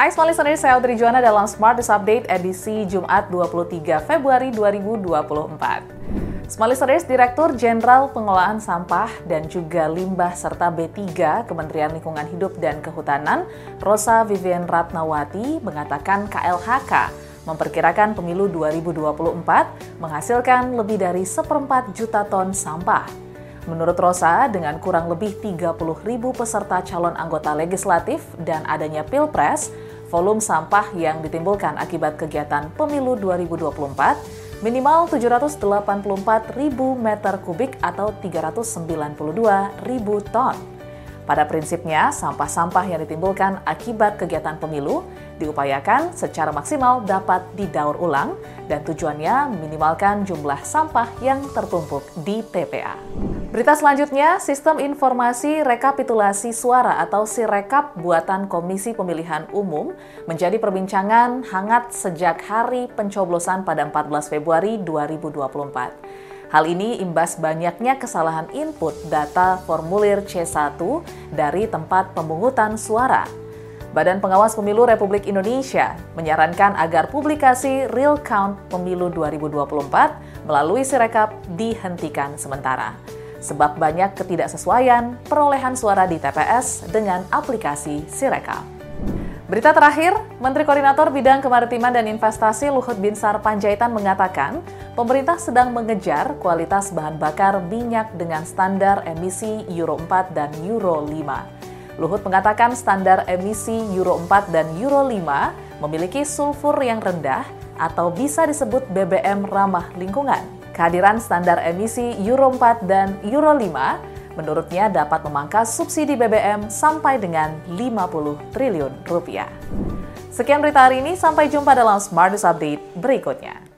Hai Smart Listeners, saya Audrey Juana dalam Smart News Update edisi Jumat 23 Februari 2024. Smart Listeners, Direktur Jenderal Pengelolaan Sampah dan juga Limbah serta B3 Kementerian Lingkungan Hidup dan Kehutanan, Rosa Vivian Ratnawati mengatakan KLHK memperkirakan pemilu 2024 menghasilkan lebih dari seperempat juta ton sampah. Menurut Rosa, dengan kurang lebih 30 ribu peserta calon anggota legislatif dan adanya pilpres, volume sampah yang ditimbulkan akibat kegiatan pemilu 2024 minimal 784 ribu meter kubik atau 392 ribu ton. Pada prinsipnya, sampah-sampah yang ditimbulkan akibat kegiatan pemilu diupayakan secara maksimal dapat didaur ulang dan tujuannya minimalkan jumlah sampah yang tertumpuk di TPA. Berita selanjutnya, Sistem Informasi Rekapitulasi Suara atau Sirekap buatan Komisi Pemilihan Umum menjadi perbincangan hangat sejak hari pencoblosan pada 14 Februari 2024. Hal ini imbas banyaknya kesalahan input data formulir C1 dari tempat pemungutan suara. Badan Pengawas Pemilu Republik Indonesia menyarankan agar publikasi Real Count Pemilu 2024 melalui Sirekap dihentikan sementara sebab banyak ketidaksesuaian perolehan suara di TPS dengan aplikasi Sirekap. Berita terakhir, Menteri Koordinator Bidang Kemaritiman dan Investasi Luhut Binsar Panjaitan mengatakan, pemerintah sedang mengejar kualitas bahan bakar minyak dengan standar emisi Euro 4 dan Euro 5. Luhut mengatakan standar emisi Euro 4 dan Euro 5 memiliki sulfur yang rendah atau bisa disebut BBM ramah lingkungan. Kehadiran standar emisi Euro 4 dan Euro 5 menurutnya dapat memangkas subsidi BBM sampai dengan 50 triliun rupiah. Sekian berita hari ini, sampai jumpa dalam Smart News Update berikutnya.